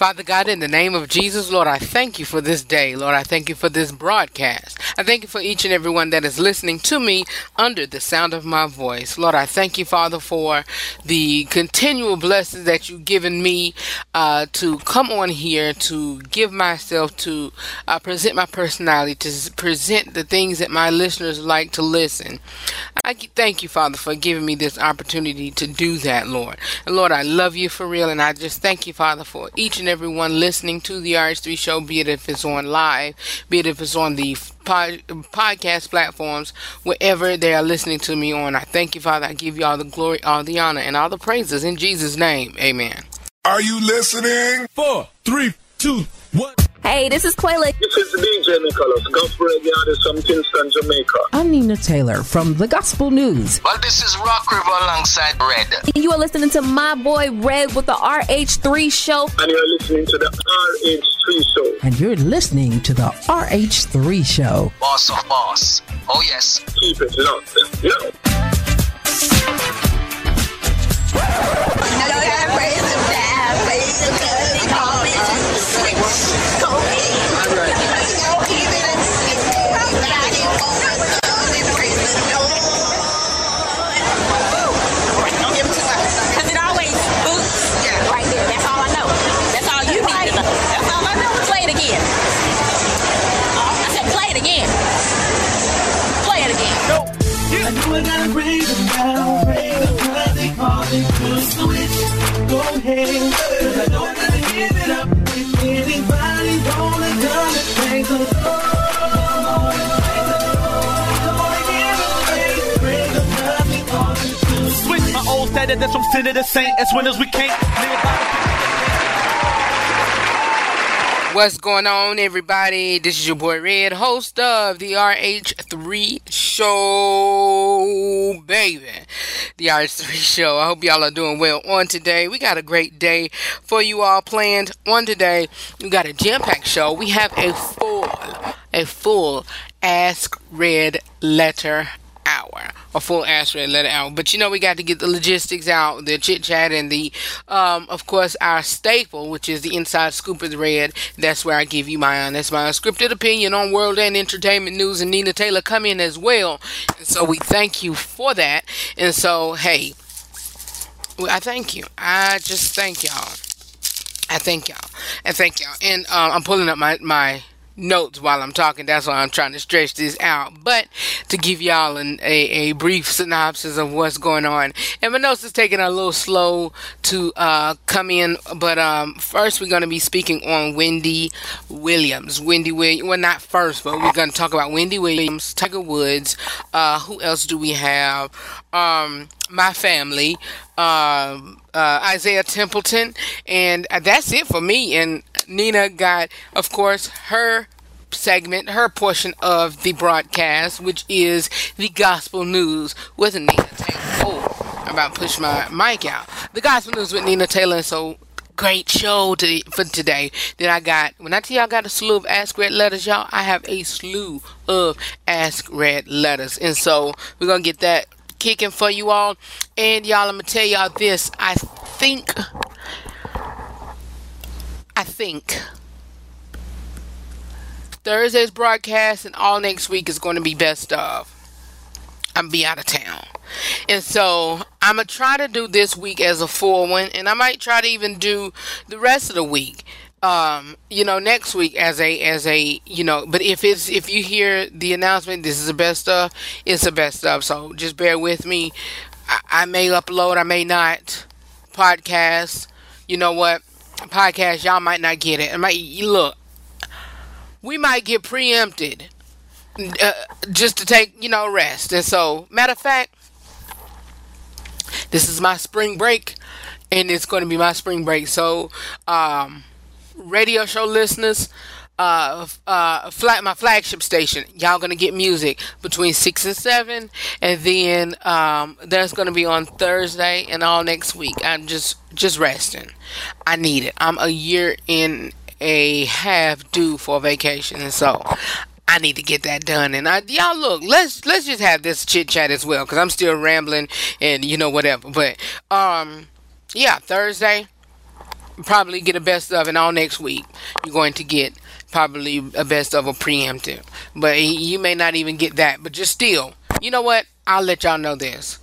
Father God, in the name of Jesus, Lord, I thank you for this day. Lord, I thank you for this broadcast. I thank you for each and every one that is listening to me under the sound of my voice. Lord, I thank you, Father, for the continual blessings that you've given me uh, to come on here to give myself, to uh, present my personality, to present the things that my listeners like to listen. I thank you, Father, for giving me this opportunity to do that, Lord. And Lord, I love you for real, and I just thank you, Father, for each and everyone listening to the RH3 show, be it if it's on live, be it if it's on the pod, podcast platforms, wherever they are listening to me on. I thank you, Father. I give you all the glory, all the honor, and all the praises in Jesus' name. Amen. Are you listening? Four, three, two, one. Hey, this is Quayla. This is DJ Nicholas, Gospel Radio Artist from Kingston, Jamaica. I'm Nina Taylor from The Gospel News. Well, this is Rock River alongside Redd. You are listening to my boy Redd with the RH3 show. And you're listening to the RH3 show. And you're listening to the RH3 show. Boss of boss. Oh, yes. Keep it locked. Yo. 'Cause I I gotta give it up. If anybody wanna come and praise the Lord, the Switch my old status that's from sinner to saint. As winners we can't live by What's going on, everybody? This is your boy Redd, host of the RH3 Show, baby. The RH3 Show. I hope y'all are doing well on today. We got a great day for you all planned on today. We got a jam-packed show. We have a full, a full Ask Redd letter hour, a full Ask Redd letter hour. But you know, we got to get the logistics out, the chit chat, and the, um, of course, our staple, which is the inside scoop is red. That's where I give you my honest, my unscripted opinion on world and entertainment news. And Nina Taylor come in as well. And so we thank you for that. And so, hey, I thank you. I just thank y'all. I thank y'all. I thank y'all. And uh, I'm pulling up my my notes while I'm talking. That's why I'm trying to stretch this out. But to give y'all an, a, a brief synopsis of what's going on. And my notes is taking a little slow to uh, come in. But um, first, we're going to be speaking on Wendy Williams. Wendy Williams. Well, not first, but we're going to talk about Wendy Williams, Tiger Woods. Uh, who else do we have? Um, my family. Um, uh, Isaiah Templeton, and that's it for me. And Nina got, of course, her segment, her portion of the broadcast, which is the gospel news with Nina Taylor. Oh, I'm about to push my mic out. The gospel news with Nina Taylor. So great show to, for today. Then I got when I tell you I got a slew of Ask Redd letters, y'all. I have a slew of Ask Redd letters, and so we're gonna get that kicking for you all. And y'all, I'm gonna tell y'all this. I think, I think Thursday's broadcast and all next week is going to be best of. I'm be out of town, and so I'm gonna try to do this week as a full one, and I might try to even do the rest of the week um you know next week as a as a you know but if it's if you hear the announcement this is the best stuff it's the best stuff. So just bear with me. I, I may upload i may not. Podcast you know what? Podcast y'all might not get it. I might look we might get preempted uh, just to take you know rest. And so matter of fact this is my spring break and it's going to be my spring break. So um radio show listeners, uh, uh, flag, my flagship station, y'all gonna get music between six and seven, and then um, that's gonna be on Thursday and all next week. I'm just just resting. I need it. I'm a year in a half due for vacation, and so I need to get that done. And I, y'all look, let's let's just have this chit chat as well, because I'm still rambling and you know whatever. But um, yeah, Thursday probably get a best of, and all next week you're going to get probably a best of a preemptive. But you may not even get that. But just still, you know what? I'll let y'all know this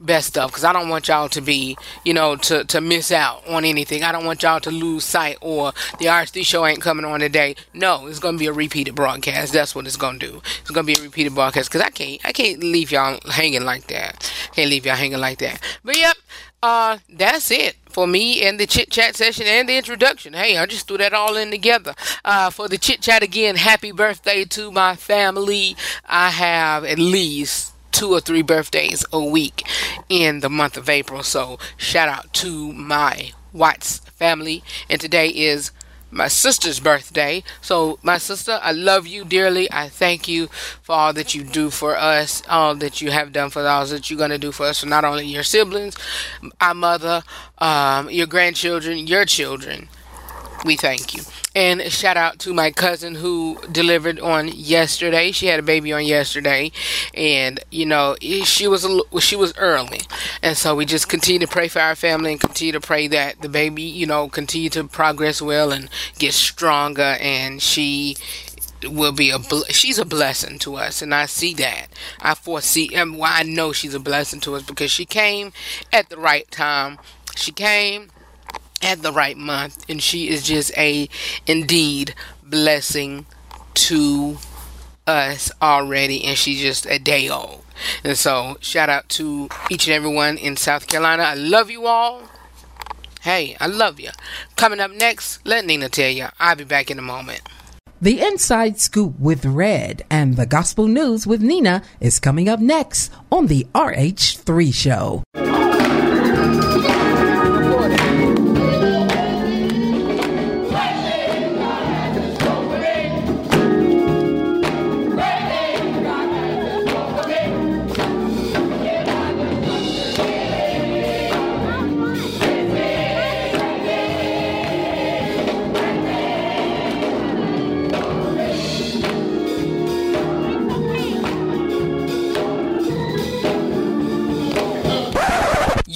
best stuff because I don't want y'all to be, you know, to, to miss out on anything. I don't want y'all to lose sight or the RH3 show ain't coming on today. No, it's gonna be a repeated broadcast. That's what it's gonna do. It's gonna be a repeated broadcast because I can't I can't leave y'all hanging like that. Can't leave y'all hanging like that. But yep, uh, that's it for me and the chit chat session and the introduction. Hey, I just threw that all in together. Uh, for the chit chat again, happy birthday to my family. I have at least two or three birthdays a week in the month of April. So shout out to my Watts family. And today is my sister's birthday. So, my sister, I love you dearly. I thank you for all that you do for us, all that you have done for us, that you're going to do for us, for not only your siblings, our mother, um, your grandchildren, your children. We thank you. And shout out to my cousin who delivered on yesterday. She had a baby on yesterday, and you know she was a, she was early, and so we just continue to pray for our family and continue to pray that the baby, you know, continue to progress well and get stronger, and she will be a she's a blessing to us. And I see that. I foresee and why I know she's a blessing to us because she came at the right time. She came at the right month and she is just a indeed blessing to us already and she's just a day old. And so shout out to each and everyone in south carolina. I love you all. Hey i love you coming up next let nina tell you i'll be back in a moment. The Inside Scoop with Redd and the Gospel News with Nina is coming up next on the RH3 Show.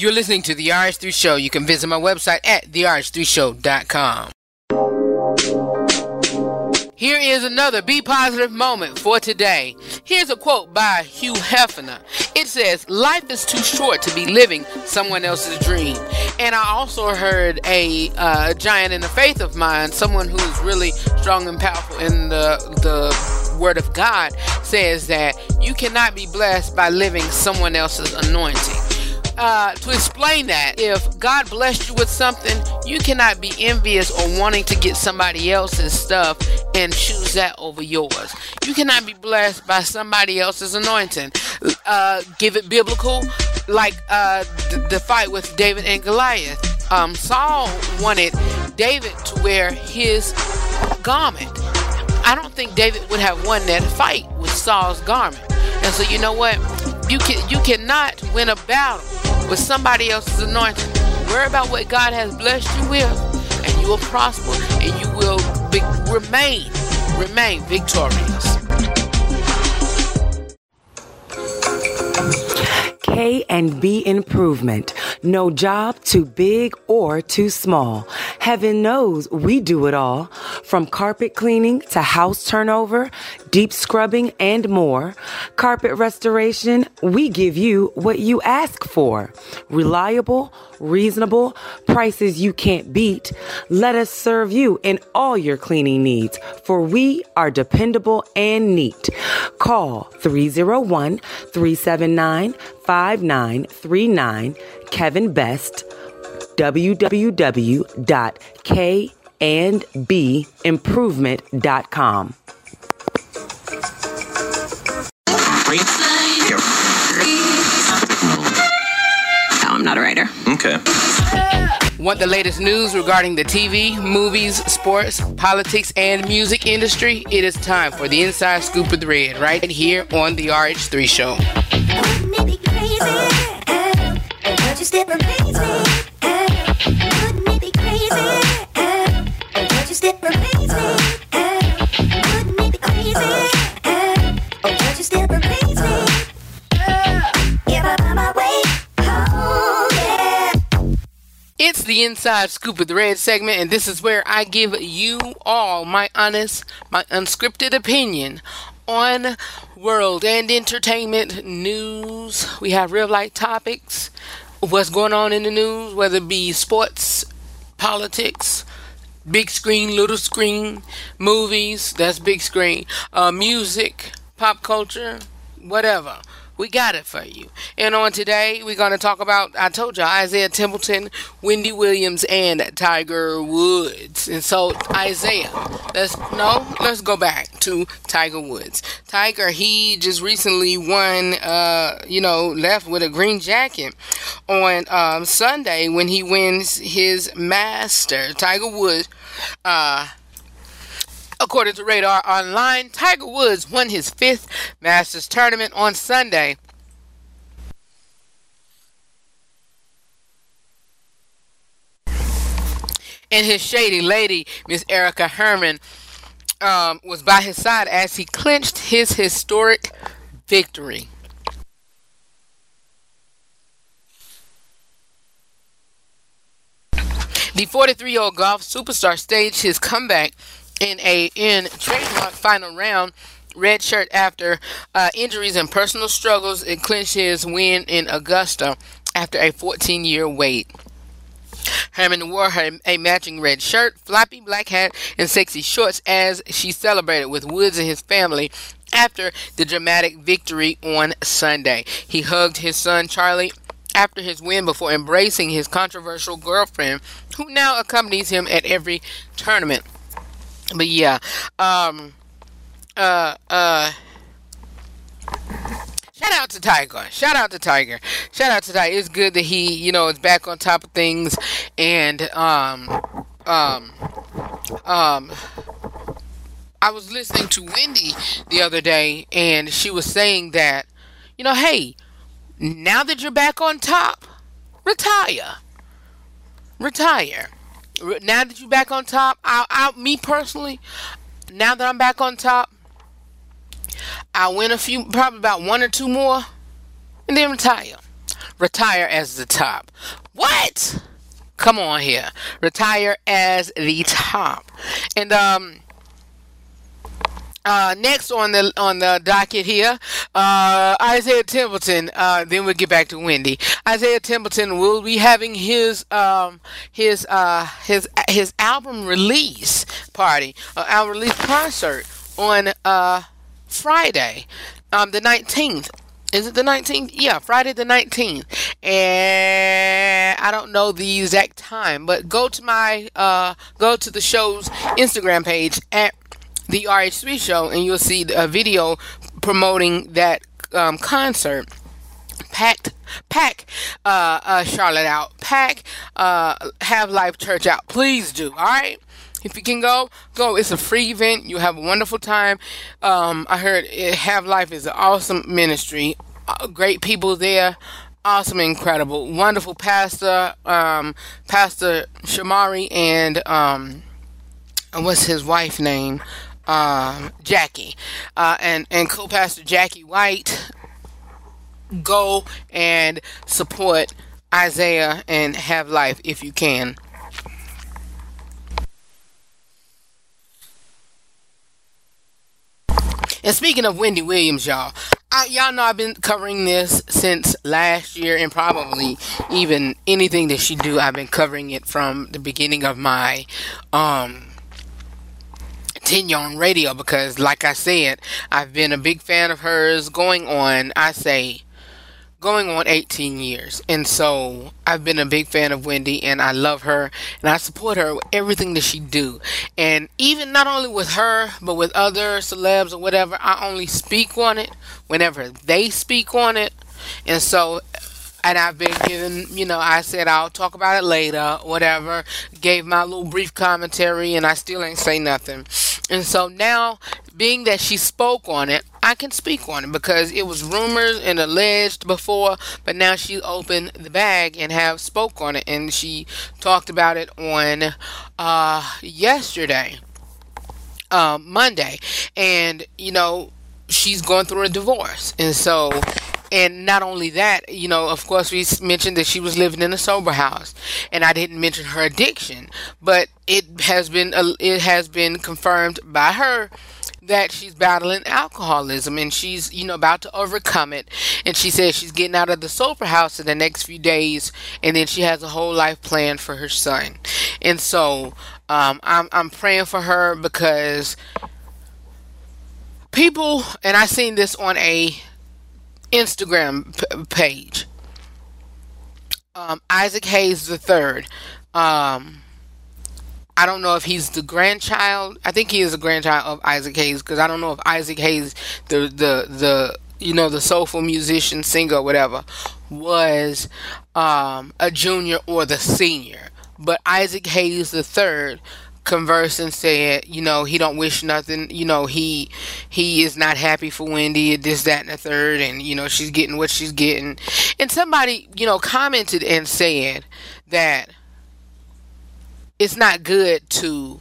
You're listening to the RH3 Show. You can visit my website at therh3show.com. Here is another Be Positive moment for today. Here's a quote by Hugh Hefner. It says, Life is too short to be living someone else's dream. And I also heard a uh, giant in the faith of mine, someone who's really strong and powerful in the, the Word of God, says that you cannot be blessed by living someone else's anointing uh, to explain that, if God blessed you with something, you cannot be envious or wanting to get somebody else's stuff and choose that over yours. You cannot be blessed by somebody else's anointing. Uh, give it biblical, like uh, the, the fight with David and Goliath. Um, Saul wanted David to wear his garment. I don't think David would have won that fight with Saul's garment. And so you know what? You can you cannot win a battle with somebody else's anointing. Worry about what God has blessed you with, and you will prosper and you will be, remain remain victorious. K and B improvement. No job too big or too small. Heaven knows we do it all. From carpet cleaning to house turnover, deep scrubbing, and more. Carpet restoration, we give you what you ask for. Reliable, reasonable, prices you can't beat. Let us serve you in all your cleaning needs, for we are dependable and neat. Call 301 379 5939 Kevin Best www.kandbimprovement.com. No, I'm not a writer. Okay. Want the latest news regarding the TV, movies, sports, politics, and music industry? It is time for the Inside Scoop with Redd right here on the RH3 Show. It's the the inside scoop of the red segment, and this is where I give you all my honest, my unscripted opinion on world and entertainment news. We have real life topics, what's going on in the news, whether it be sports, politics, big screen, little screen, movies, that's big screen, uh, music, pop culture, whatever. We got it for you. And on today, we're going to talk about, I told you, Isaiah Templeton, Wendy Williams, and Tiger Woods. And so, Isaiah, let's, no, let's go back to Tiger Woods. Tiger, he just recently won, uh, you know, left with a green jacket on um, Sunday when he wins his master. Tiger Woods, uh, According to Radar Online, Tiger Woods won his fifth Masters tournament on Sunday. And his shady lady, Miss Erica Herman, um, was by his side as he clinched his historic victory. The 43 year old golf superstar staged his comeback in a in trademark final round red shirt after uh, injuries and personal struggles it clinched his win in augusta after a 14 year wait Herman wore her a matching red shirt, floppy black hat, and sexy shorts as she celebrated with Woods and his family after the dramatic victory on Sunday. He hugged his son Charlie after his win before embracing his controversial girlfriend, who now accompanies him at every tournament. But yeah, um, uh, uh, shout out to Tiger. Shout out to Tiger. Shout out to Tiger. It's good that he, you know, is back on top of things and, um, um, um, I was listening to Wendy the other day and she was saying that, you know, hey, now that you're back on top, retire. Retire now that you're back on top, I, I, me personally, now that I'm back on top, I win a few, probably about one or two more, and then retire. Retire as the top. What? Come on here. Retire as the top. And um uh, next on the on the docket here, uh, Isaiah Templeton. Uh, then we'll get back to Wendy. Isaiah Templeton will be having his um, his uh, his his album release party, uh, album release concert on uh, Friday, um, the nineteenth. Is it the 19th? Yeah, Friday the 19th. And I don't know the exact time, but go to my go to the show's Instagram page at the RH3 show, and you'll see a video promoting that um, concert. Packed, pack uh, uh, Charlotte out. Pack uh, Have Life Church out. Please do. All right. If you can go, go. It's a free event. You have a wonderful time. Um, I heard it, Have Life is an awesome ministry. Uh, great people there awesome, incredible, wonderful pastor, um, Pastor Shamari, and um, what's his wife name? Um, Jackie uh, and and co-pastor Jackie White go and support Isaiah and have life if you can. And speaking of Wendy Williams, y'all, I, y'all know I've been covering this since last year, and probably even anything that she do, I've been covering it from the beginning of my um tenure on radio because, like I said, I've been a big fan of hers going on, I say, going on 18 years. And so I've been a big fan of Wendy and I love her and I support her with everything that she do. And even not only with her, but with other celebs or whatever, I only speak on it whenever they speak on it. And so and I've been given, you know, I said I'll talk about it later, whatever. Gave my little brief commentary, and I still ain't say nothing. And so now, being that she spoke on it, I can speak on it because it was rumors and alleged before, but now she opened the bag and have spoke on it, and she talked about it on uh, yesterday, uh, Monday, and you know she's going through a divorce, and so and not only that, you know, of course, we mentioned that she was living in a sober house, and I didn't mention her addiction, but it has been it has been confirmed by her that she's battling alcoholism. And she's you know about to overcome it. And she says she's getting out of the sober house in the next few days. And then she has a whole life plan for her son. And so um, I'm, I'm praying for her because people and i seen this on a instagram p- page um, isaac hayes the third um, I don't know if he's the grandchild. I think he is a grandchild of Isaac Hayes because I don't know if Isaac Hayes, the the the you know the soulful musician, singer, whatever, was um, a junior or the senior. But Isaac Hayes the third conversed and said, you know, he don't wish nothing. You know, he he is not happy for Wendy. This, that, and the third, and you know, she's getting what she's getting. And somebody, you know, commented and said that it's not good to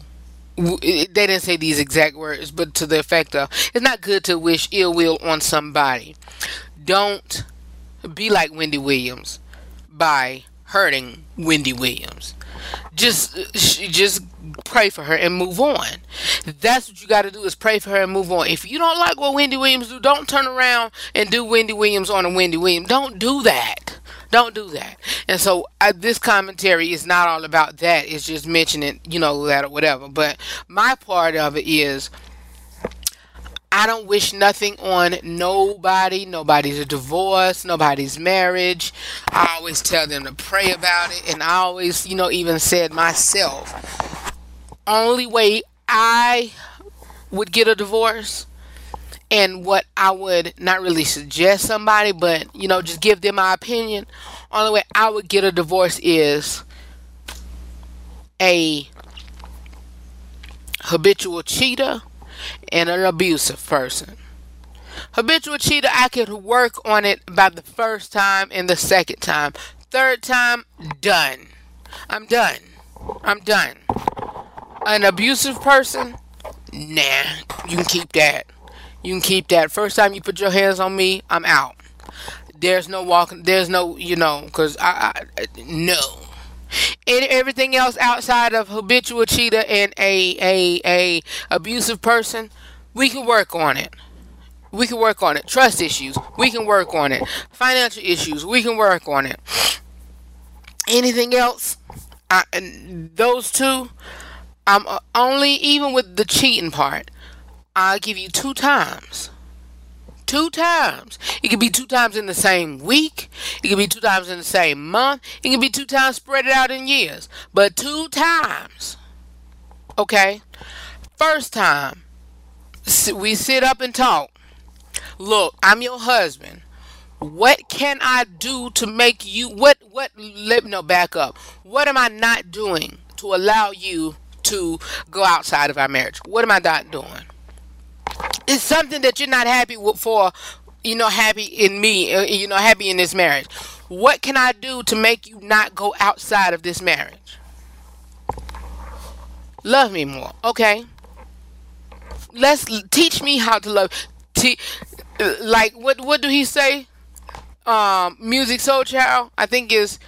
they didn't say these exact words but to the effect of it's not good to wish ill will on somebody don't be like wendy williams by hurting wendy williams just uh, just pray for her and move on that's what you got to do is pray for her and move on if you don't like what wendy williams do don't turn around and do wendy williams on a wendy williams don't do that don't do that. And so uh, this commentary is not all about that. It's just mentioning, you know, that or whatever. But my part of it is I don't wish nothing on nobody, nobody's a divorce, nobody's marriage. I always tell them to pray about it. And I always, you know, even said myself, only way I would get a divorce and what I would not really suggest somebody, but you know, just give them my opinion. Only way I would get a divorce is a habitual cheater and an abusive person. Habitual cheater, I could work on it about the first time and the second time. Third time, done. I'm done. I'm done. An abusive person, nah, you can keep that. You can keep that. First time you put your hands on me, I'm out. There's no walking. There's no, you know, because I, I, no. And everything else outside of habitual cheater and a a a abusive person, we can work on it. We can work on it. Trust issues, we can work on it. Financial issues, we can work on it. Anything else? I, those two, I'm uh, only even with the cheating part. I'll give you two times. Two times. It could be two times in the same week. It could be two times in the same month. It could be two times spread it out in years. But two times. Okay? First time, we sit up and talk. Look, I'm your husband. What can I do to make you what what let no back up. What am I not doing to allow you to go outside of our marriage? What am I not doing? it's something that you're not happy with for you know happy in me uh, you know happy in this marriage. What can i do to make you not go outside of this marriage? Love me more okay? Let's teach me how to love. Te- uh, like what what do he say? Um Musiq Soulchild i think is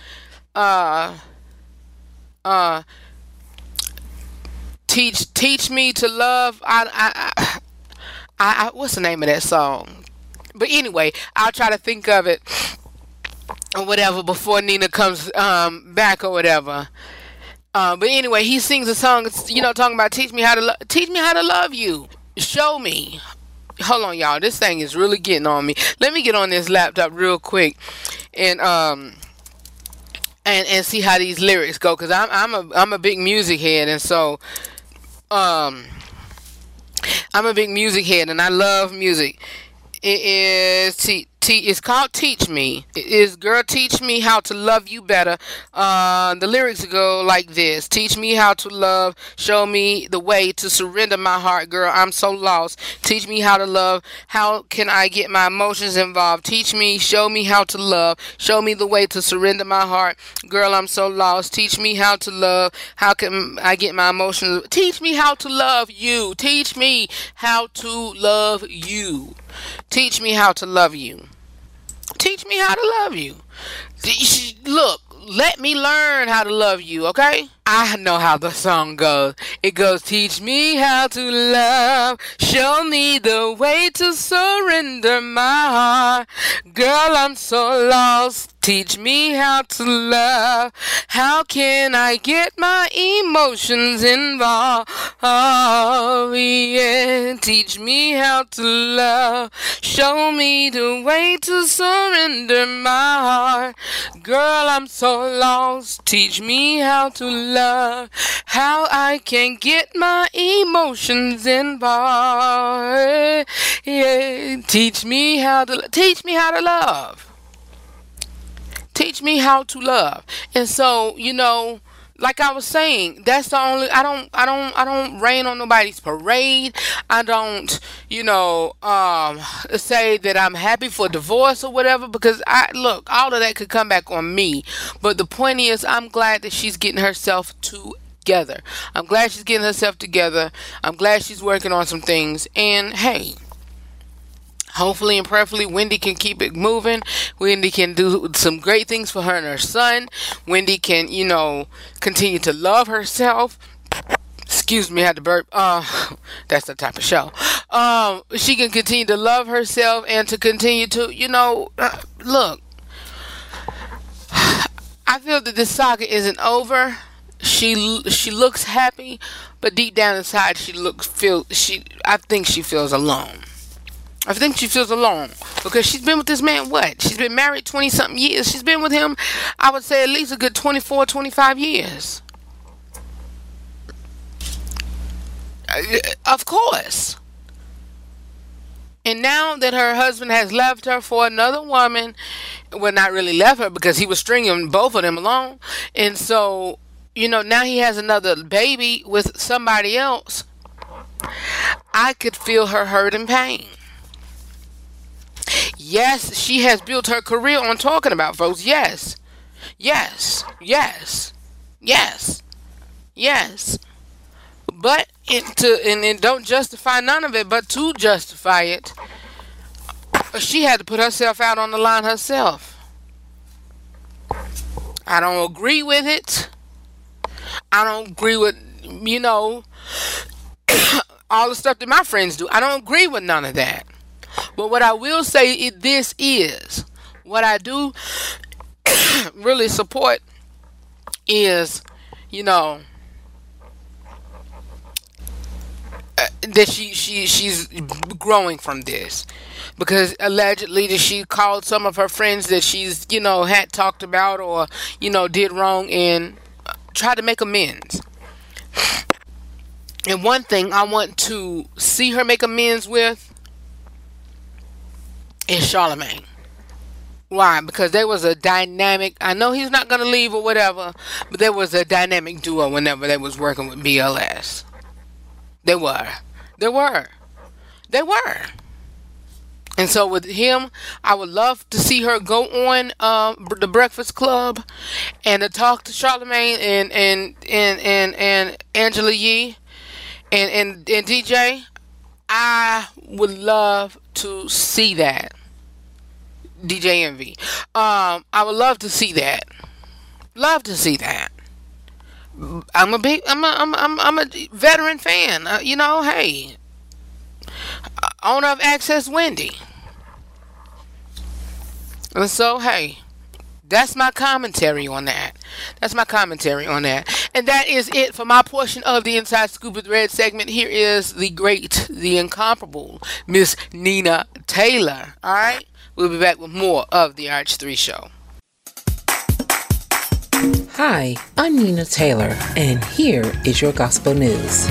uh uh teach teach me to love i i, I I, what's the name of that song? But anyway, I'll try to think of it or whatever before Nina comes um, back or whatever. Uh, but anyway, he sings a song, you know, talking about teach me how to lo- teach me how to love you. Show me. Hold on, y'all. This thing is really getting on me. Let me get on this laptop real quick and um and and see how these lyrics go because I'm I'm a I'm a big music head and so um. I'm a big music head and I love music. It is it's called Teach Me. It is Girl Teach Me How to Love You Better. Uh, the lyrics go like this Teach me how to love, show me the way to surrender my heart, girl. I'm so lost. Teach me how to love. How can I get my emotions involved? Teach me, show me how to love, show me the way to surrender my heart, girl. I'm so lost. Teach me how to love. How can I get my emotions? Teach me how to love you. Teach me how to love you. Teach me how to love you. Teach me how to love you. Look, let me learn how to love you, okay? I know how the song goes. It goes, Teach me how to love. Show me the way to surrender my heart. Girl, I'm so lost. Teach me how to love. How can I get my emotions involved? Oh, yeah. Teach me how to love. Show me the way to surrender my heart. Girl, I'm so lost. Teach me how to love. How I can get my emotions involved. Yeah. Teach me how to teach me how to love teach me how to love and so you know like I was saying, that's the only I don't I don't I don't rain on nobody's parade. I don't, you know, um say that I'm happy for divorce or whatever because I look, all of that could come back on me. But the point is I'm glad that she's getting herself together. I'm glad she's getting herself together. I'm glad she's working on some things and hey, Hopefully and prayerfully, Wendy can keep it moving. Wendy can do some great things for her and her son. Wendy can, you know, continue to love herself. Excuse me, I had to burp. Uh, that's the type of show. Um, she can continue to love herself and to continue to, you know, uh, look. I feel that this saga isn't over. She she looks happy, but deep down inside, she looks feel she. I think she feels alone. I think she feels alone because she's been with this man what? She's been married 20 something years. She's been with him, I would say, at least a good 24, 25 years. Uh, of course. And now that her husband has left her for another woman, well, not really left her because he was stringing both of them along. And so, you know, now he has another baby with somebody else. I could feel her hurt and pain. Yes, she has built her career on talking about folks. Yes. Yes. Yes. Yes. Yes. But it to and it don't justify none of it, but to justify it, she had to put herself out on the line herself. I don't agree with it. I don't agree with you know all the stuff that my friends do. I don't agree with none of that. But what I will say is this is what I do really support is, you know, uh, that she she she's growing from this because allegedly that she called some of her friends that she's you know had talked about or you know did wrong and try to make amends. And one thing I want to see her make amends with and Charlemagne. Why? Because there was a dynamic. I know he's not to leave or whatever, but there was a dynamic duo whenever they was working with BLS. They were. They were. They were. And so with him, I would love to see her go on uh, the Breakfast Club and to talk to Charlemagne and and and and, and Angela Yee and, and and DJ. I would love to see that. DJ Envy. Um, I would love to see that. Love to see that. I'm a big, I'm a, I'm, I'm, I'm a veteran fan. Uh, you know, hey, owner of Access Wendy. And so, hey, that's my commentary on that. That's my commentary on that. And that is it for my portion of the Inside Scoop with Redd segment. Here is the great, the incomparable Miss Nina Taylor. All right? We'll be back with more of the RH3 Show. Hi, I'm Nina Taylor, and here is your gospel news.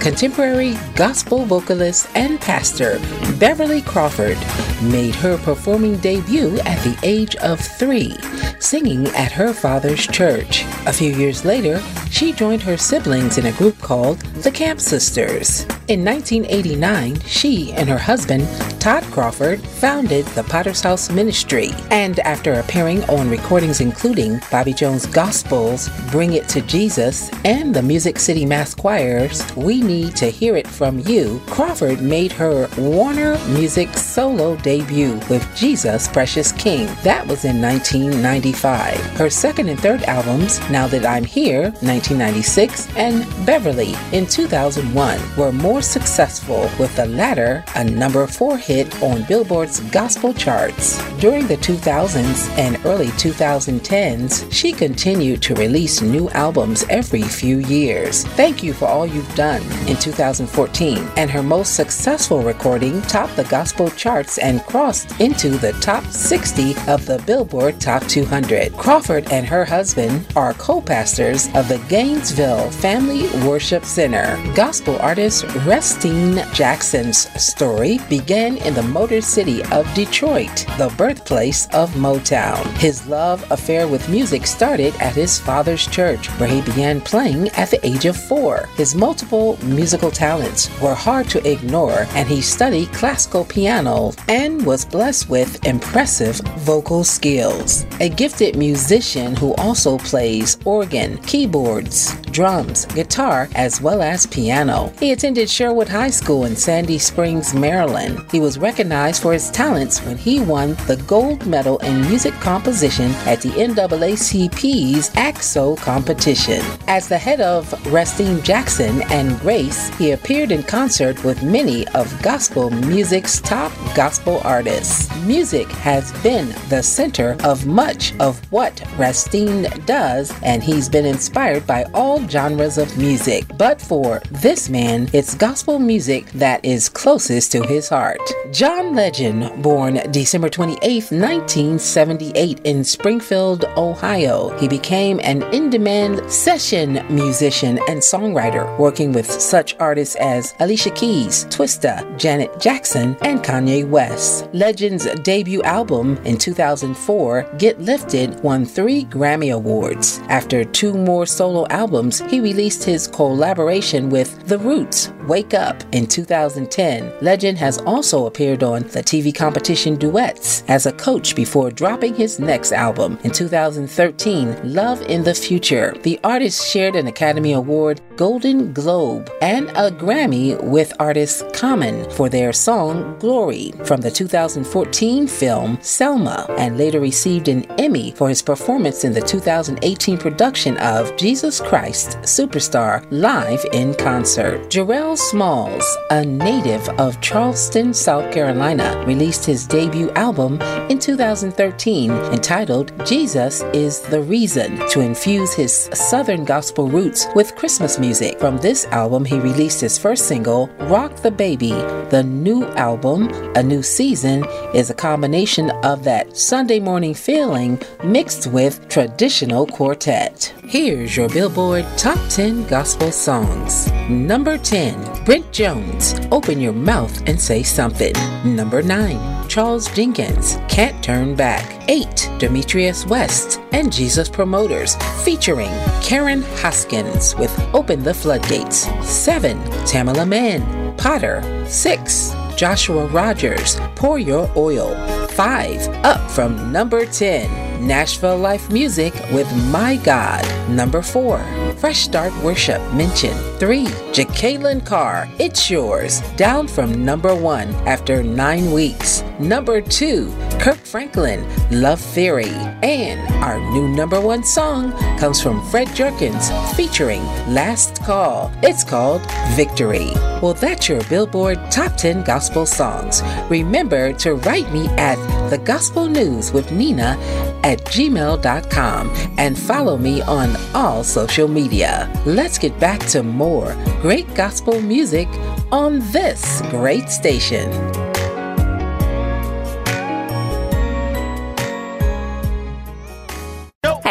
Contemporary gospel vocalist and pastor Beverly Crawford made her performing debut at the age of three, singing at her father's church. A few years later, she joined her siblings in a group called the Camp Sisters. In 1989, she and her husband, Todd Crawford, founded the Potter's House Ministry. And after appearing on recordings including Bobby Jones Gospels, Bring It to Jesus, and the Music City Mass Choirs, We To Hear It From You, Crawford made her Warner Music solo debut with Jesus Precious King. That was in 1995. Her second and third albums, Now That I'm Here, 1996, and Beverly in 2001, were more successful, with the latter a number four hit on Billboard's gospel charts. During the 2000s and early 2010s, she continued to release new albums every few years. Thank you for all you've done in 2014, and her most successful recording topped the gospel charts and crossed into the top 60 of the Billboard Top 200. Crawford and her husband are co-pastors of the Gainesville Family Worship Center. Gospel artist Restine Jackson's story began in the Motor City of Detroit, the birthplace of Motown. His love affair with music started at his father's church, where he began playing at the age of four. His multiple musical talents were hard to ignore, and he studied classical piano and was blessed with impressive vocal skills. A gifted musician who also plays organ, keyboards, drums, guitar, as well as piano. He attended Sherwood High School in Sandy Springs, Maryland. He was recognized for his talents when he won the gold medal in music composition at the NAACP's ACT-SO competition. As the head of Restine Jackson and Grace, he appeared in concert with many of gospel music's top gospel artists. Music has been the center of much of what Restine does, and he's been inspired by all genres of music. But for this man, it's gospel music that is closest to his heart. John Legend, born December 28, 1978, in Springfield, Ohio, he became an in demand session musician and songwriter, working with such artists as Alicia Keys, Twista, Janet Jackson, and Kanye West. Legend's debut album in 2004, Get Lifted, won three Grammy Awards. After two more solo albums, he released his collaboration with The Roots, Wake Up, in 2010. Legend has also appeared on the TV competition Duets as a coach before dropping his next album in 2013, Love in the Future. The artist shared an Academy Award, Golden Globe, and a Grammy with artist Common for their song Glory from the 2014 film Selma, and later received an Emmy for his performance in the 2018 production of Jesus Christ Superstar live in concert. Jarrell Smalls, a native of Charleston, South Carolina, released his debut album in 2013 entitled Jesus is the Reason to infuse his Southern gospel roots with Christmas music. From this album, he released his first single, Rock the Baby. The new album, A New Season, is a combination of that Sunday morning feeling mixed with traditional quartet. Here's your Billboard Top 10 Gospel Songs. Number 10, Brent Jones, Open Your Mouth and Say Something. Number 9, Charles Jenkins, Can't Turn Back. 8, Demetrius West and Jesus Promoters, featuring Karen Hoskins with Open the Floodgates. 7, Tamela Mann, Potter. 6, Joshua Rogers, Pour Your Oil. 5, up from number 10. Nashville Life Music with My God. Number 4. Fresh Start Worship Mention. 3. Jekalyn Carr, It's Yours, down from number 1 after 9 weeks. Number 2. Kirk Franklin, Love Theory. And our new number 1 song comes from Fred Jerkins featuring Last Call. It's called Victory. Well, that's your Billboard Top 10 Gospel Songs. Remember to write me at The Gospel News with Nina at gmail.com and follow me on all social media. Let's get back to more great gospel music on this great station.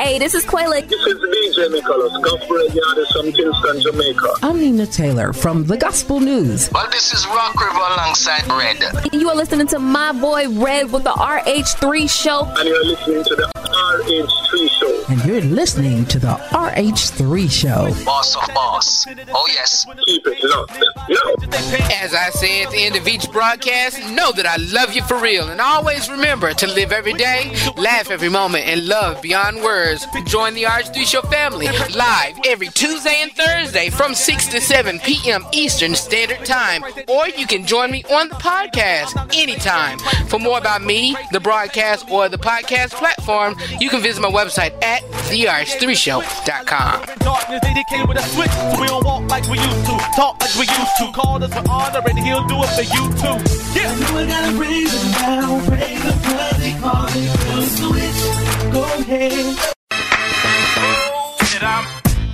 Hey, this is Quayla. This is DJ Nicholas, gospel radio artist from Kingston, Jamaica. I'm Nina Taylor from The Gospel News. Well, this is Rock River alongside Redd. You are listening to my boy Redd with the RH3 show. And you're listening to the RH3 Show. And you're listening to the RH3 Show. Boss of boss. Oh, yes. Keep it locked. Yo. As I say at the end of each broadcast, know that I love you for real. And always remember to live every day, laugh every moment, and love beyond words. Join the RH3 Show family live every Tuesday and Thursday from 6 to 7 p.m. Eastern Standard Time. Or you can join me on the podcast anytime. For more about me, the broadcast, or the podcast platform, you can visit my website at therh3show.com. Darkness, they came with a switch, so we don't walk like we used to, talk like we used to. Call us for honor, and he'll do it for you too. Yeah. I know I gotta raise them down, raise them 'cause they call it the switch. Go ahead.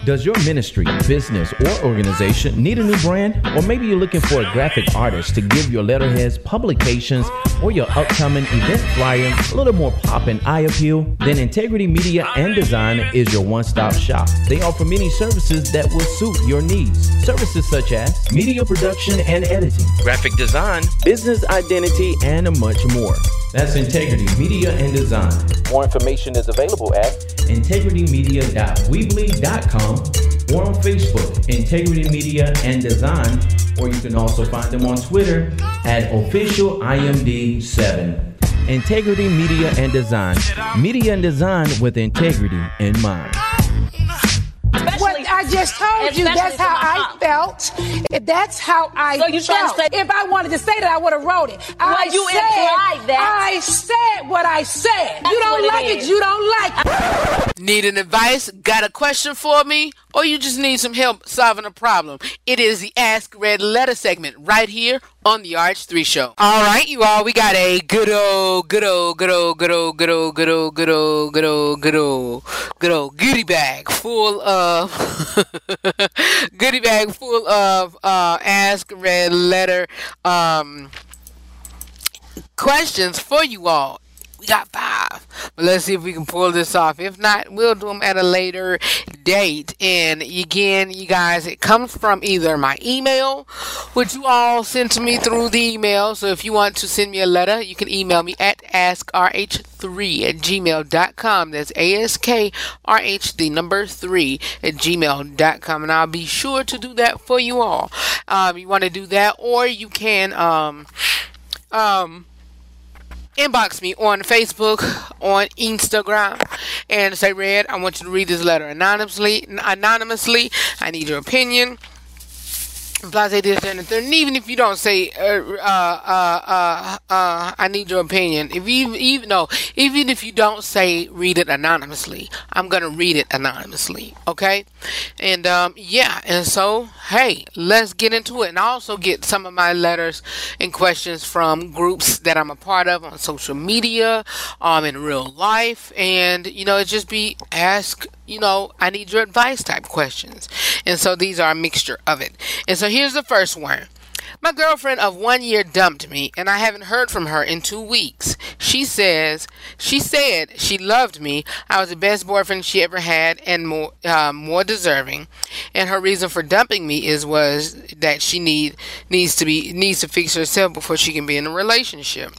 Does your ministry, business, or organization need a new brand? Or maybe you're looking for a graphic artist to give your letterheads, publications, or your upcoming event flyer a little more pop and eye appeal? Then Integrity Media and Design is your one stop shop. They offer many services that will suit your needs. Services such as media production and editing, graphic design, business identity, and much more. That's Integrity Media and Design. More information is available at integritymedia.weebly.com or on Facebook, Integrity Media and Design, or you can also find them on Twitter at officialimd7. Integrity Media and Design. Media and design with integrity in mind. What I just told you, that's how I felt. That's how I So you felt. say- if I wanted to say that, I would have wrote it. I you said, implied that. I said what I said. That's you don't like it like it, is. you don't like it. Need an advice? Got a question for me? Or you just need some help solving a problem? It is the Ask Redd Letter segment right here on the RH3 Show. All right, you all, we got a good old, good old, good old, good old, good old, good old, good old, good old, good old, good old goodie bag full of goodie bag full of uh, Ask Redd Letter um, questions for you all. We got five. But let's see if we can pull this off. If not, we'll do them at a later date. And again, you guys, it comes from either my email, which you all send to me through the email. So if you want to send me a letter, you can email me at askrh3 at gmail.com. That's A-S-K-R-H, the number 3 at gmail.com. And I'll be sure to do that for you all. Um, you want to do that, or you can, um, um, inbox me on Facebook, on Instagram, and say, Redd, I want you to read this letter anonymously. Anonymously, I need your opinion. Blah, say this, and even if you don't say, uh, uh, uh, uh, uh, I need your opinion. If you even no, even if you don't say read it anonymously, I'm gonna read it anonymously. Okay, and um, yeah, and so hey, let's get into it, and I also get some of my letters and questions from groups that I'm a part of on social media, um, in real life, and you know, it just be ask you know, I need your advice type questions. And so these are a mixture of it. And so here's the first one. My girlfriend of one year dumped me, and I haven't heard from her in two weeks. She says she said she loved me. I was the best boyfriend she ever had, and more uh, more deserving. And her reason for dumping me is was that she need needs to be needs to fix herself before she can be in a relationship.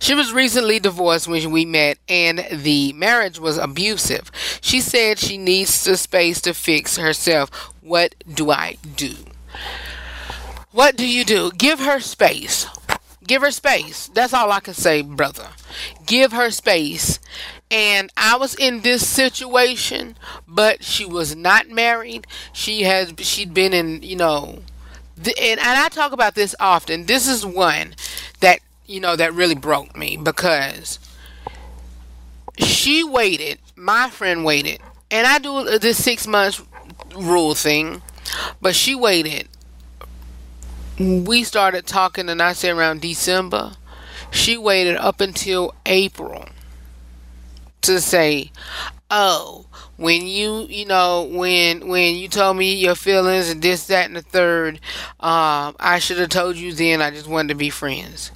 She was recently divorced when we met, and the marriage was abusive. She said she needs the space to fix herself. What do I do? What do you do? Give her space. Give her space. That's all I can say, brother. Give her space. And I was in this situation, but she was not married. She has she'd been in, you know, th- and, and I talk about this often. This is one you know that really broke me because she waited. My friend waited, and I do this six months rule thing, but she waited. We started talking, and I say around December. She waited up until April to say, "Oh, when you, you know, when when you told me your feelings and this, that, and the third, um, I should have told you then. I just wanted to be friends."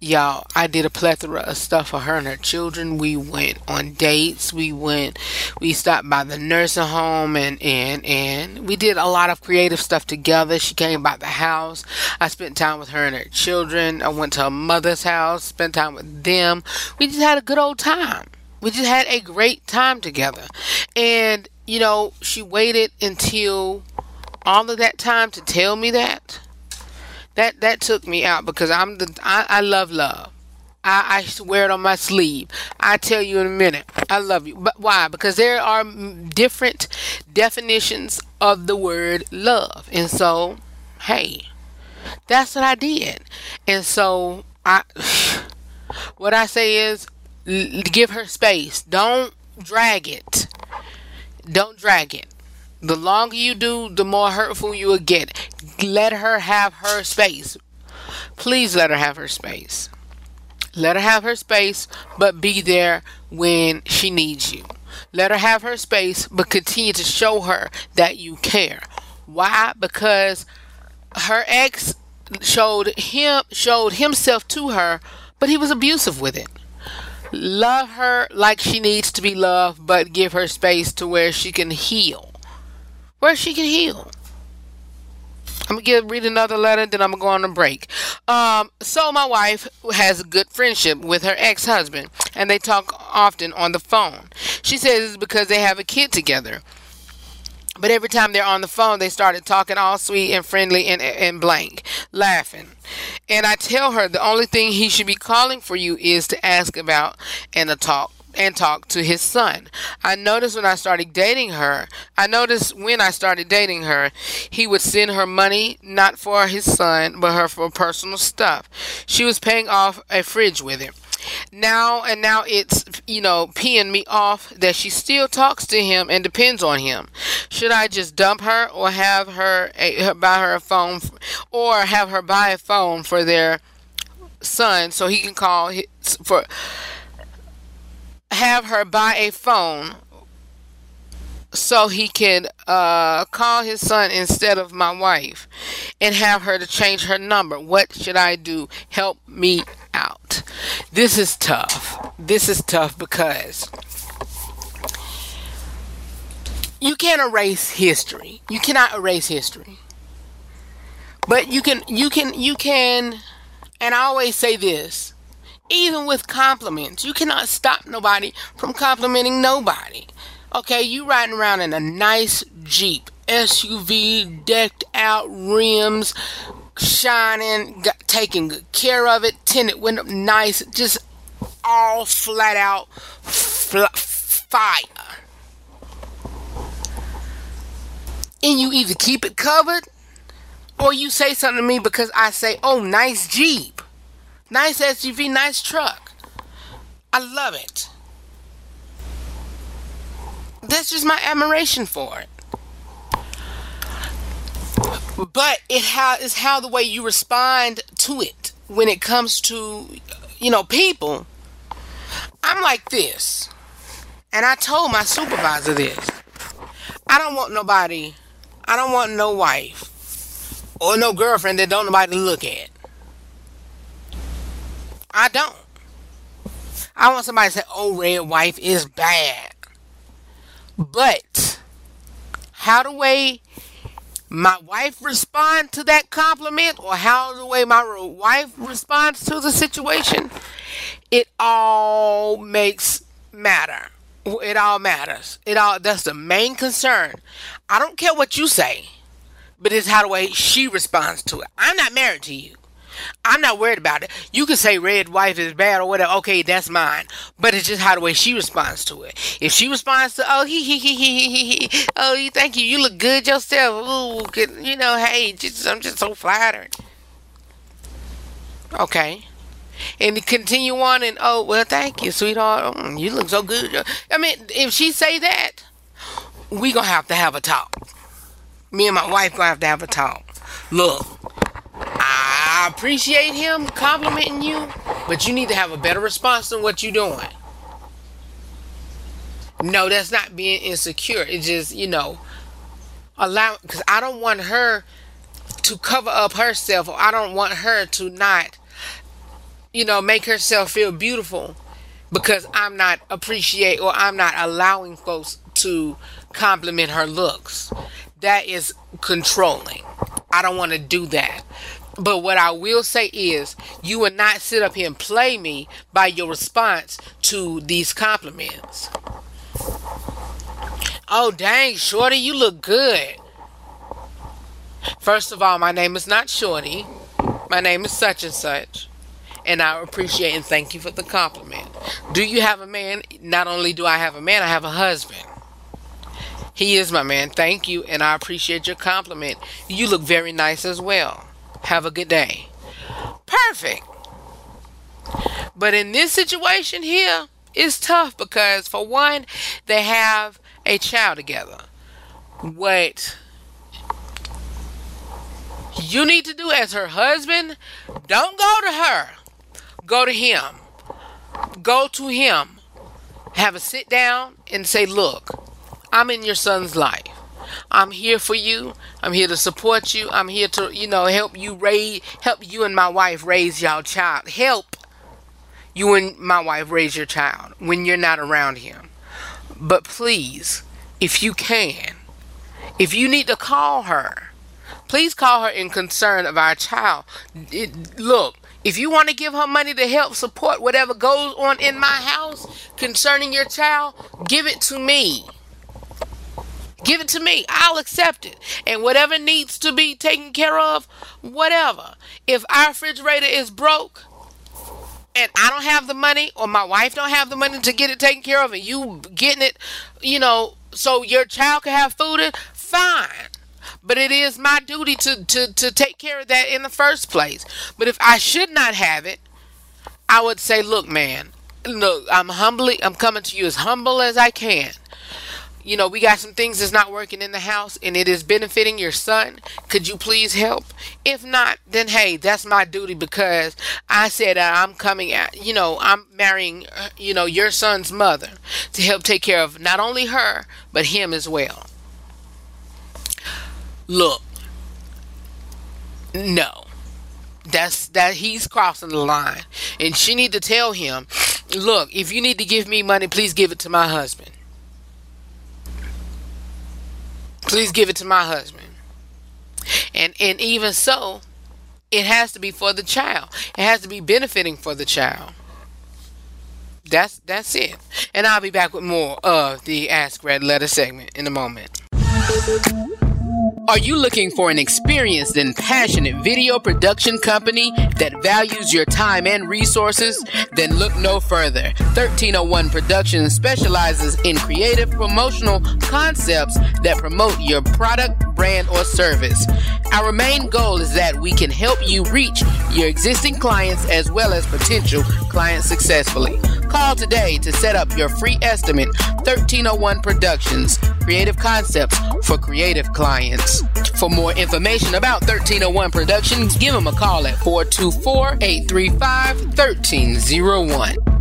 Y'all i did a plethora of stuff for her and her children. We went on dates. We went we stopped by the nursing home and and and we did a lot of creative stuff together. She came by the house. I spent time with her and her children. I went to her mother's house spent time with them. We just had a good old time. We just had a great time together. And you know she waited until all of that time to tell me that that that took me out because I'm the I, I love love. I, I wear it on my sleeve. I tell you in a minute, I love you. But why? Because there are different definitions of the word love, and so, hey, that's what I did. And so I, what I say is, give her space. Don't drag it. Don't drag it. The longer you do, the more hurtful you will get. Let her have her space. Please let her have her space. Let her have her space, but be there when she needs you. Let her have her space, but continue to show her that you care. Why? Because her ex showed him showed himself to her, but he was abusive with it. Love her like she needs to be loved, but give her space to where she can heal where she can heal. I'm gonna give read another letter, then I'm gonna go on a break. Um, so my wife has a good friendship with her ex-husband, and they talk often on the phone. She says it's because they have a kid together. But every time they're on the phone, they started talking all sweet and friendly and, and blank, laughing. And I tell her the only thing he should be calling for you is to ask about and to talk and talk to his son. I noticed when I started dating her, I noticed when I started dating her, he would send her money not for his son, but her for personal stuff. She was paying off a fridge with him. Now and now it's you know peeing me off that she still talks to him and depends on him. Should I just dump her or have her, a, buy her a phone or have her buy a phone for their son so he can call his, for have her buy a phone so he can uh, call his son instead of my wife and have her to change her number. What should I do? Help me out. This is tough. This is tough because you can't erase history. You cannot erase history. But you can you can you can and I always say this even with compliments. You cannot stop nobody from complimenting nobody. Okay, you riding around in a nice Jeep, SUV, decked out rims, shining, got, taking good care of it, tinted window, nice, just all flat out fl- fire. And you either keep it covered or you say something to me because I say, oh, nice Jeep. Nice SUV, nice truck. I love it. That's just my admiration for it. But it how is how the way you respond to it when it comes to you know people. I'm like this. And I told my supervisor this. I don't want nobody I don't want no wife or no girlfriend that don't nobody look at. I don't. I want somebody to say, oh, Redd wife is bad. But how the way my wife respond to that compliment or how the way my wife responds to the situation, it all makes matter. It all matters. It all that's the main concern. I don't care what you say, but it's how the way she responds to it. I'm not married to you. I'm not worried about it. You can say Redd wife is bad or whatever. Okay, that's mine. But it's just how the way she responds to it. If she responds to, oh, he, he, he, he, he, he, oh, you thank you. You look good yourself. Ooh, you know, hey, just, I'm just so flattered. Okay. And continue on and, oh, well, thank you, sweetheart. Mm, you look so good. I mean, if she say that, we gonna have to have a talk. Me and my wife gonna have to have a talk. Look, I appreciate him complimenting you, but you need to have a better response than what you're doing. No, that's not being insecure. It's just, you know, allow because I don't want her to cover up herself or I don't want her to not you know, make herself feel beautiful because I'm not appreciate or I'm not allowing folks to compliment her looks. That is controlling. I don't want to do that. But what I will say is, you will not sit up here and play me by your response to these compliments. Oh, dang, Shorty, you look good. First of all, my name is not Shorty. My name is such and such. And I appreciate and thank you for the compliment. Do you have a man? Not only do I have a man, I have a husband. He is my man. Thank you, and I appreciate your compliment. You look very nice as well. Have a good day. Perfect. But in this situation here, it's tough because, for one, they have a child together. What you need to do as her husband, don't go to her. Go to him. Go to him. Have a sit down and say, Look, I'm in your son's life. I'm here for you. I'm here to support you. I'm here to, you know, help you raise, help you and my wife raise y'all child. Help you and my wife raise your child when you're not around him. But please, if you can, if you need to call her, please call her in concern of our child. It, look, if you want to give her money to help support whatever goes on in my house concerning your child, give it to me. Give it to me. I'll accept it. And whatever needs to be taken care of, whatever. If our refrigerator is broke and I don't have the money or my wife don't have the money to get it taken care of and you getting it, you know, so your child can have food, in, fine. But it is my duty to, to, to take care of that in the first place. But if I should not have it, I would say, look, man, look, I'm humbly, I'm coming to you as humble as I can you know, we got some things that's not working in the house and it is benefiting your son. Could you please help? If not, then hey, that's my duty because I said uh, I'm coming at, you know, I'm marrying, uh, you know, your son's mother to help take care of not only her, but him as well. Look, no. That's that he's crossing the line. And she need to tell him, look, if you need to give me money, please give it to my husband. Please give it to my husband. And and even so, it has to be for the child. It has to be benefiting for the child. That's that's it. And I'll be back with more of the Ask Redd Letter segment in a moment. Are you looking for an experienced and passionate video production company that values your time and resources? Then look no further. 1301 Productions specializes in creative promotional concepts that promote your product, brand, or service. Our main goal is that we can help you reach your existing clients as well as potential clients successfully. Call today to set up your free estimate 1301 Productions Creative Concepts for creative clients. For more information about 1301 Productions, give them a call at 424 835 1301.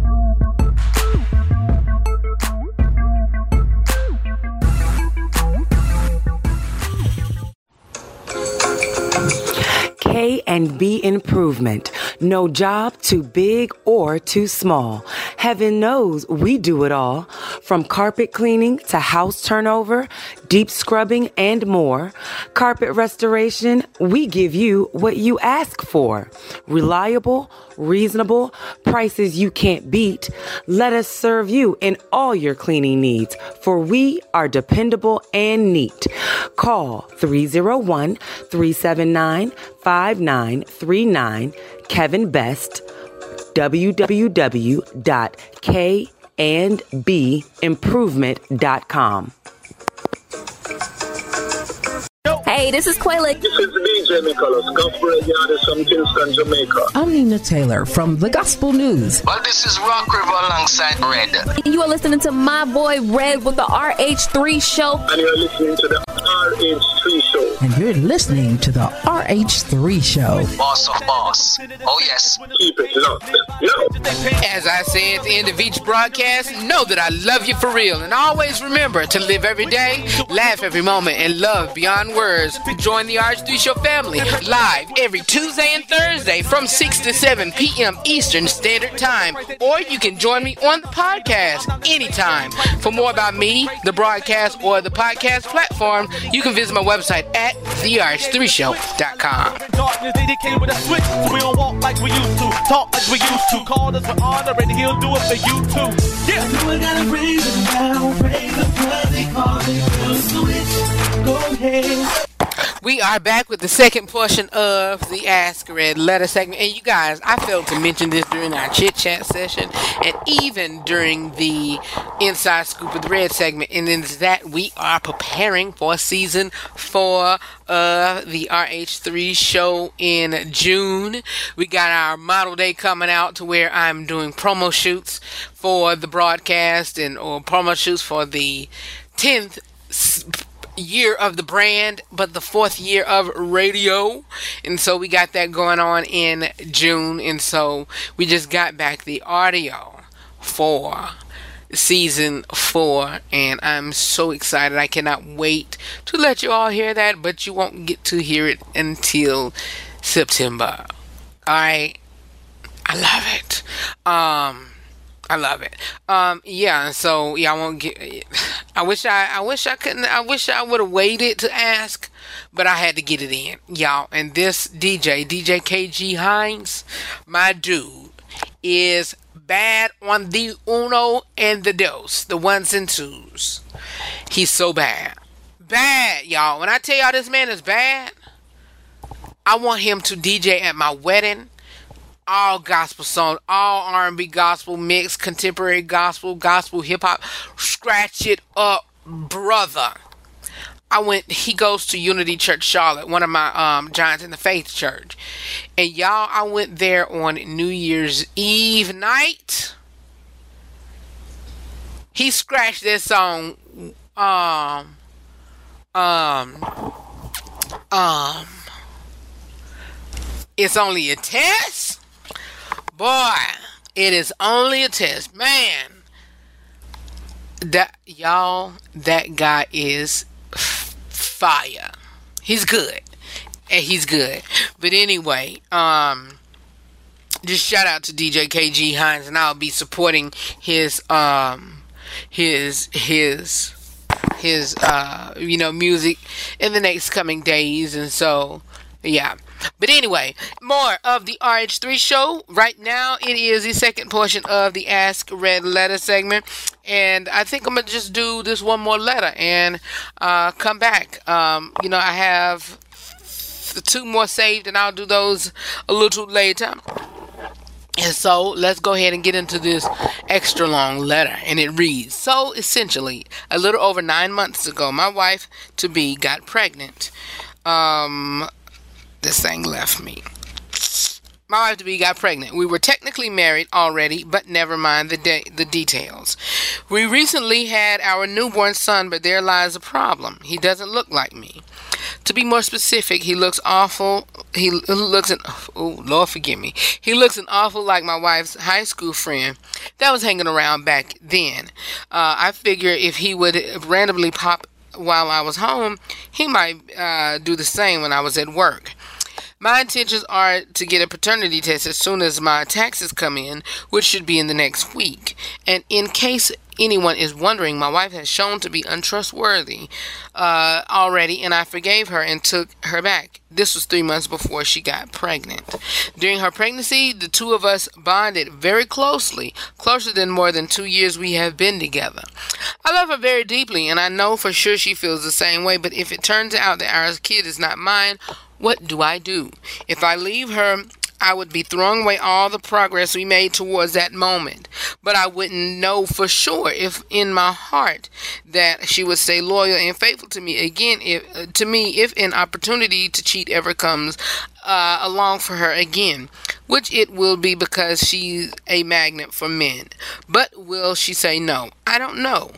K and B improvement. No job too big or too small. Heaven knows we do it all. From carpet cleaning to house turnover, deep scrubbing, and more. Carpet restoration, we give you what you ask for. Reliable, reasonable, prices you can't beat. Let us serve you in all your cleaning needs, for we are dependable and neat. Call 301 379 5939 Kevin Best www.kandbimprovement.com. Hey, this is Quayla. This is DJ Nicholas, Gospel Radio from Kingston, Jamaica. I'm Nina Taylor from The Gospel News. Well, this is Rock River alongside Redd. You are listening to my boy Redd with the RH3 show. And you're listening to the RH3 show. And you're listening to the RH3 show. Boss of boss. Oh, yes. Keep it locked. Yo. As I say at the end of each broadcast, know that I love you for real. And always remember to live every day, laugh every moment, and love beyond words. Join the RH3 Show family live every Tuesday and Thursday from 6 to 7 p.m. Eastern Standard Time. Or you can join me on the podcast anytime. For more about me, the broadcast, or the podcast platform, you can visit my website at therh3show.com. Darkness, they came with a switch, we don't walk like we used to, talk like we used to. Call us with honor, and he'll do it for you too. Yeah. Gotta raise them down, raise it switch. Go ahead. We are back with the second portion of the Ask Redd Letter segment. And you guys, I failed to mention this during our chit chat session and even during the Inside Scoop of the Redd segment. And it's that we are preparing for season four of the RH3 show in June. We got our model day coming out to where I'm doing promo shoots for the broadcast and or promo shoots for the 10th year of the brand, but the fourth year of radio. And so we got that going on in June. And so we just got back the audio for season four. And I'm so excited. I cannot wait to let you all hear that, but you won't get to hear it until September. Alright. I love it. Um, I love it. Um, yeah. So yeah, I won't get. I wish I. I wish I couldn't. I wish I would have waited to ask, but I had to get it in, y'all. And this DJ, DJ KG Hines, my dude, is bad on the uno and the dos, the ones and twos. He's so bad, bad, y'all. When I tell y'all this man is bad, I want him to DJ at my wedding all gospel songs, all R&B gospel mix, contemporary gospel, gospel hip hop. Scratch it up, brother. I went. He goes to Unity Church Charlotte, one of my um giants in the faith church, and y'all, I went there on New Year's Eve night. He scratched this song, um, um, um. It's only a test. Boy, it is only a test. Man, that y'all, that guy is fire. He's good. And he's good. But anyway, um just shout out to DJ KG Hines and I'll be supporting his um his his his uh you know music in the next coming days and so yeah. But anyway, more of the RH3 show. Right now, it is the second portion of the Ask Redd Letter segment. And I think I'm going to just do this one more letter and uh, come back. Um, you know, I have two more saved, and I'll do those a little later. And so let's go ahead and get into this extra long letter. And it reads So essentially, a little over nine months ago, my wife to be got pregnant. Um, this thing left me. My wife to be got pregnant. We were technically married already, but never mind the de- the details. We recently had our newborn son, but there lies a problem. He doesn't look like me. To be more specific, he looks awful. He looks an oh Lord forgive me. He looks an awful like my wife's high school friend that was hanging around back then. Uh, I figure if he would randomly pop while I was home, he might uh, do the same when I was at work. My intentions are to get a paternity test as soon as my taxes come in, which should be in the next week. And in case anyone is wondering, my wife has shown to be untrustworthy uh, already, and I forgave her and took her back. This was three months before she got pregnant. During her pregnancy, the two of us bonded very closely, closer than more than two years we have been together. I love her very deeply, and I know for sure she feels the same way, but if it turns out that our kid is not mine, what do I do? If I leave her, I would be throwing away all the progress we made towards that moment. But I wouldn't know for sure if in my heart that she would stay loyal and faithful to me again if uh, to me if an opportunity to cheat ever comes uh, along for her again, which it will be because she's a magnet for men. But will she say no? I don't know.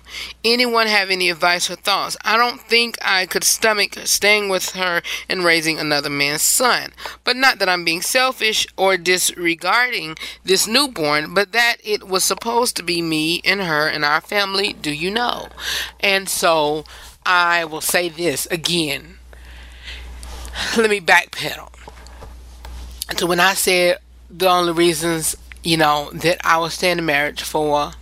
Anyone have any advice or thoughts? I don't think I could stomach staying with her and raising another man's son. But not that I'm being selfish or disregarding this newborn, but that it was supposed to be me and her and our family. Do you know? And so I will say this again let me backpedal to when I said the only reasons, you know, that I would stay in marriage for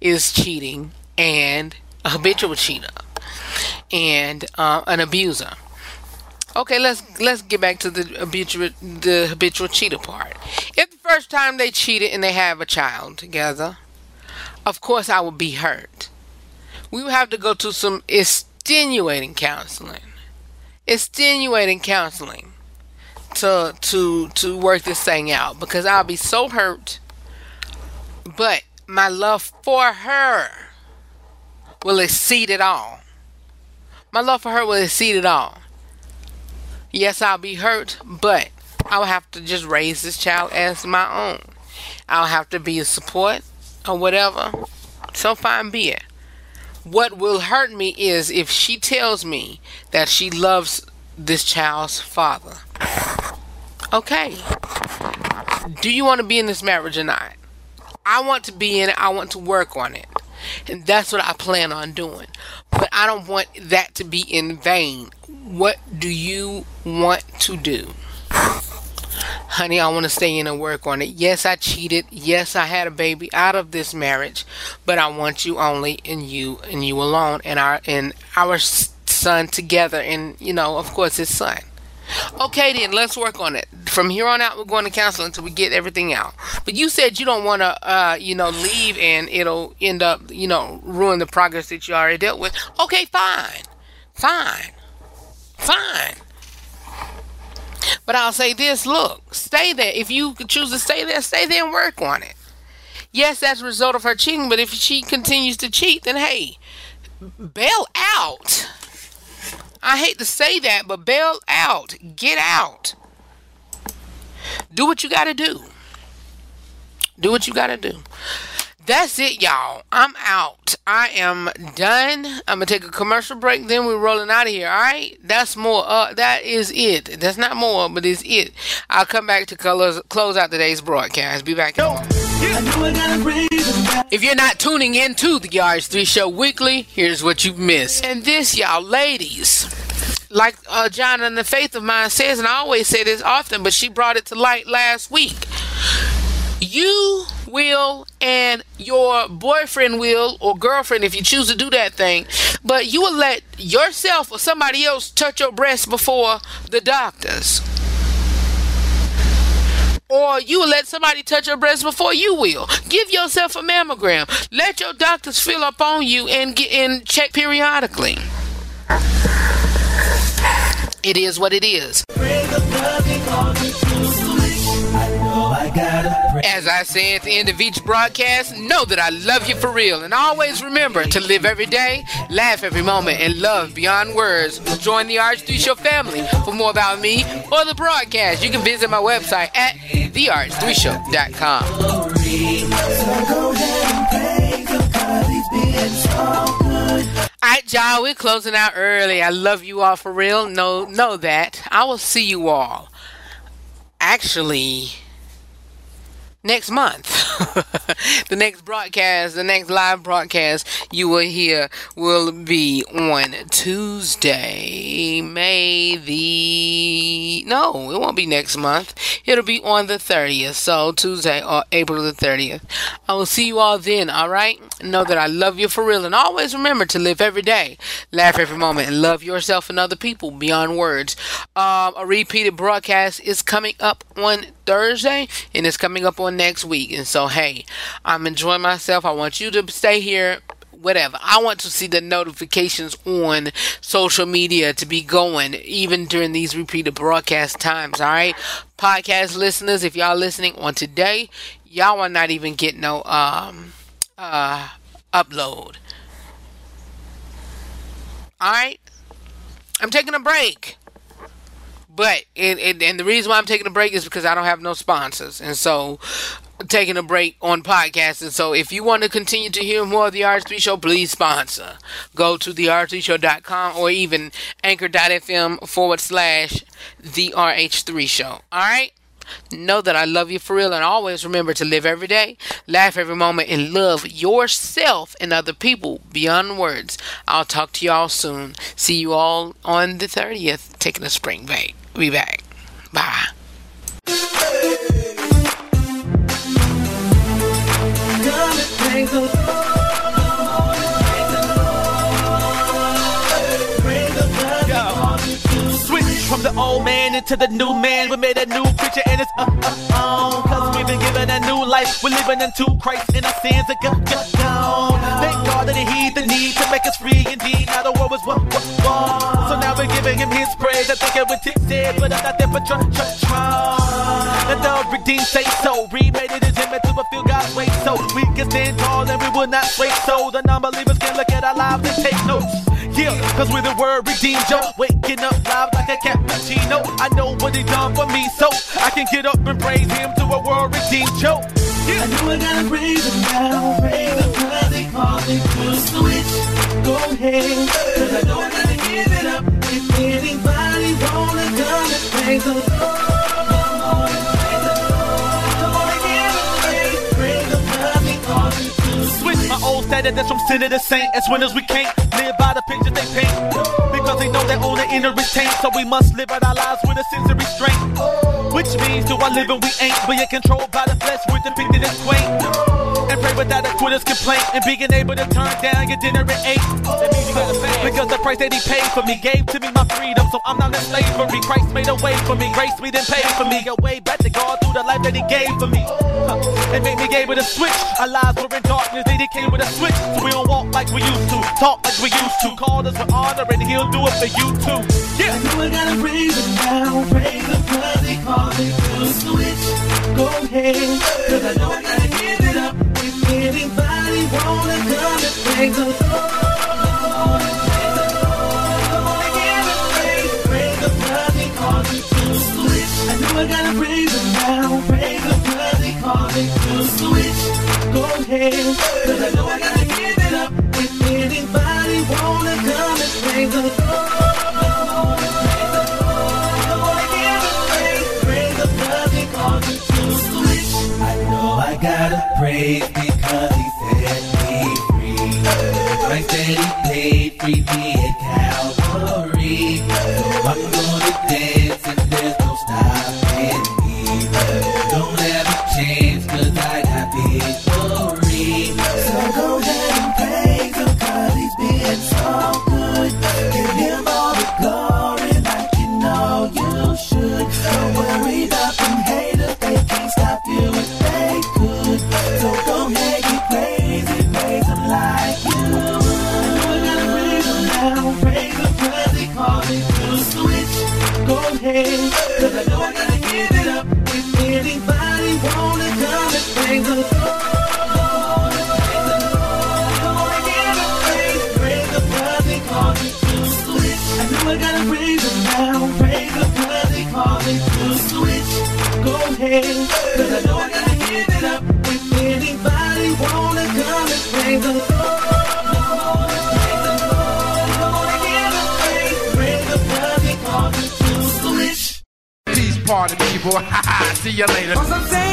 is cheating and a habitual cheater and uh, an abuser. Okay, let's let's get back to the habitual the habitual cheater part. If the first time they cheated and they have a child together, of course I would be hurt. We would have to go to some extenuating counseling. Extenuating counseling to to to work this thing out because I'll be so hurt. But my love for her will exceed it all. My love for her will exceed it all. Yes, I'll be hurt, but I'll have to just raise this child as my own. I'll have to be a support or whatever. So fine be it. What will hurt me is if she tells me that she loves this child's father. Okay. Do you want to be in this marriage or not? I want to be in it. I want to work on it. And that's what I plan on doing. But I don't want that to be in vain. What do you want to do? Honey, I want to stay in and work on it. Yes, I cheated. Yes, I had a baby out of this marriage, but I want you only and you and you alone and our and our son together and you know, of course, his son. Okay, then let's work on it. From here on out, we're going to counsel until we get everything out. But you said you don't want to, uh, you know, leave and it'll end up, you know, ruin the progress that you already dealt with. Okay, fine, fine, fine. But I'll say this: look, stay there. If you choose to stay there, stay there and work on it. Yes, that's a result of her cheating. But if she continues to cheat, then hey, bail out. I hate to say that, but bail out. Get out. Do what you got to do. Do what you got to do. That's it, y'all. I'm out. I am done. I'm gonna take a commercial break. Then we're rolling out of here. All right. That's more. Uh, that is it. That's not more, but it's it. I'll come back to colors, close out today's broadcast. Be back. No. If you're not tuning in to the RH3 Show weekly, here's what you've missed. And this, y'all, ladies like uh, John and the faith of mine says, and I always say this often, but she brought it to light last week. You will, and your boyfriend will, or girlfriend, if you choose to do that thing, but you will let yourself or somebody else touch your breast before the doctors. Or you let somebody touch your breast before you will. Give yourself a mammogram. Let your doctors fill up on you and get and check periodically. It is what it is. As I say at the end of each broadcast, know that I love you for real. And always remember to live every day, laugh every moment, and love beyond words. Join the RH3 Show family. For more about me or the broadcast, you can visit my website at therh3show.com. Alright, y'all, we're closing out early. I love you all for real. Know know that. I will see you all. Actually, next month. the next broadcast, the next live broadcast you will hear will be on Tuesday, May the. No, it won't be next month. It'll be on the 30th. So, Tuesday or April the 30th. I will see you all then, alright? Know that I love you for real. And always remember to live every day, laugh every moment, and love yourself and other people beyond words. Um, a repeated broadcast is coming up on Thursday and it's coming up on next week. And so, hey, I'm enjoying myself. I want you to stay here. Whatever. I want to see the notifications on social media to be going even during these repeated broadcast times. All right, podcast listeners, if y'all listening on today, y'all are not even getting no um uh upload. All right, I'm taking a break. But it, it, and the reason why I'm taking a break is because I don't have no sponsors, and so taking a break on podcasting. So if you want to continue to hear more of the RH3 Show, please sponsor. Go to the RH3Show.com or even anchor.fm forward slash the RH3 Show. All right. Know that I love you for real, and always remember to live every day, laugh every moment, and love yourself and other people beyond words. I'll talk to y'all soon. See you all on the 30th, taking a spring break. Be back. Bye. Into the new man. We made a new creature and it's uh, uh, on. Cause we've been given a new life. We're living into Christ and our sins are gone. gone. Thank God that he the need to make us free indeed. Now the world was what, what, what. So now we're giving him his praise. I think it was said, but I'm not there for tr tr tr Let the redeemed say so. Remade it as image to fulfill God's way. So we can stand tall and we will not sway. So the non-believers can look at our lives and take notes. Yeah, cause we're the word redeemed, yo. Waking up live like a cappuccino. I know what he done for me, so I can get up and praise him to a world redeemed, yo. I know I gotta praise him now, praise him cause they call me to switch. Go ahead, cause I know I gotta give it up. If anybody wanna come and praise the Lord, my old status that's from sinner to saint. As winners we can't live by the pictures they paint. Because they know their own inner is taint. So we must live out our lives with a sense of restraint. Which means do I live and we ain't being controlled by the flesh we're depicted as quaint. And pray without a quitter's complaint. And being able to turn down your dinner at eight. That pay. Because the price that he paid for me gave to me my freedom. So I'm not in slavery. Christ made a way for me. Grace me then paid for me. A way back to God through the life that he gave for me. It made me able to switch. Our lives were in darkness. Then he came with a switch. So we don't walk like we used to. Talk like we used to. Call us with honor and he'll do it for you too. Yeah. I know I gotta praise him now, praise him cause they call to switch. Go ahead, cause I know I gotta give it up. If anybody wanna come and praise the the. I know I gotta praise him now, him cause they call me to switch. Go ahead, cause I know See you later.